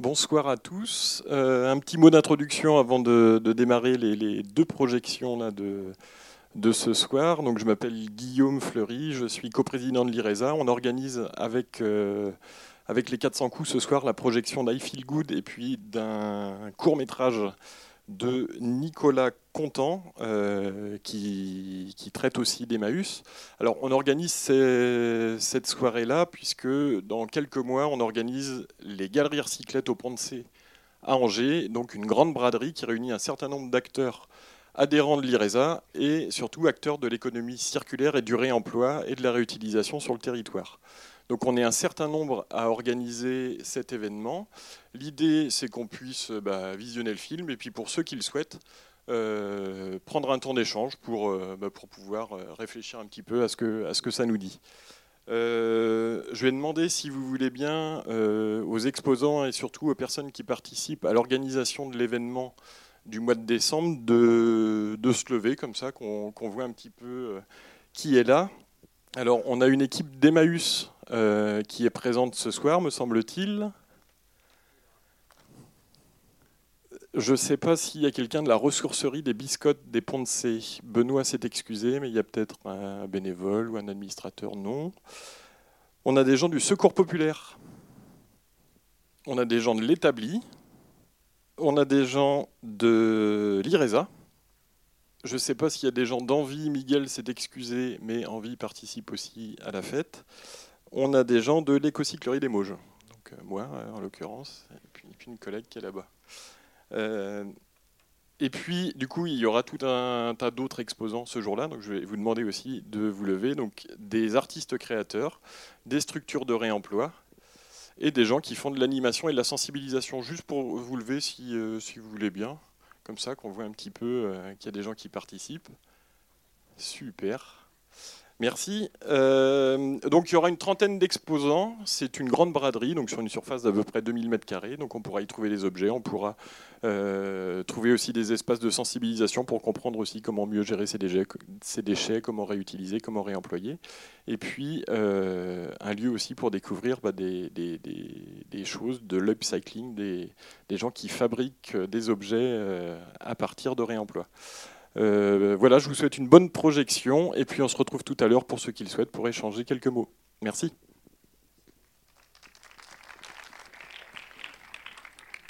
Bonsoir à tous. Euh, un petit mot d'introduction avant de, démarrer les, deux projections de ce soir. Donc, je m'appelle Guillaume Fleury, je suis coprésident de l'IRESA. On organise avec, euh, avec les 400 coups ce soir la projection d'I Feel Good et puis d'un court métrage de Nicolas Contant, euh, qui, traite aussi d'Emmaüs. Alors, on organise cette soirée-là, puisque dans quelques mois, on organise les Galeries Recyclettes au C à Angers, donc une grande braderie qui réunit un certain nombre d'acteurs adhérents de l'IRESA et surtout acteurs de l'économie circulaire et du réemploi et de la réutilisation sur le territoire. Donc on est un certain nombre à organiser cet événement. L'idée, c'est qu'on puisse bah, visionner le film, et puis pour ceux qui le souhaitent, prendre un temps d'échange pour, euh, bah, pour pouvoir euh, réfléchir un petit peu à ce que, à ce que ça nous dit. je vais demander, si vous voulez bien, aux exposants et surtout aux personnes qui participent à l'organisation de l'événement du mois de décembre de, de se lever comme ça, qu'on voit un petit peu qui est là. Alors, on a une équipe d'Emmaüs euh, qui est présente ce soir, me semble-t-il. Je ne sais pas s'il y a quelqu'un de la ressourcerie des biscottes des Ponts. Benoît s'est excusé, mais il y a peut-être un bénévole ou un administrateur, non. On a des gens du Secours populaire. On a des gens de l'établi. On a des gens de l'IRESA. Je ne sais pas s'il y a des gens d'Envie. Miguel s'est excusé, mais Envie participe aussi à la fête on a des gens de l'écocyclerie des Mauges. Donc euh, moi, en l'occurrence, et puis, une collègue qui est là-bas. Euh, et puis, du coup, il y aura tout un tas d'autres exposants ce jour-là. Donc, je vais vous demander aussi de vous lever. Donc, des artistes créateurs, des structures de réemploi et des gens qui font de l'animation et de la sensibilisation. Juste pour vous lever, si, si vous voulez bien, comme ça, qu'on voit un petit peu qu'il y a des gens qui participent. Super. Merci. Euh, donc il y aura une trentaine d'exposants. C'est une grande braderie, donc sur une surface d'à peu près 2000 m2. Donc on pourra y trouver des objets. On pourra euh, trouver aussi des espaces de sensibilisation pour comprendre aussi comment mieux gérer ces déchets, comment réutiliser, comment réemployer. Et puis euh, un lieu aussi pour découvrir bah, des, choses de l'upcycling, des, des gens qui fabriquent des objets à partir de réemploi. Euh, voilà, je vous souhaite une bonne projection et puis on se retrouve tout à l'heure pour ceux qui le souhaitent pour échanger quelques mots. Merci.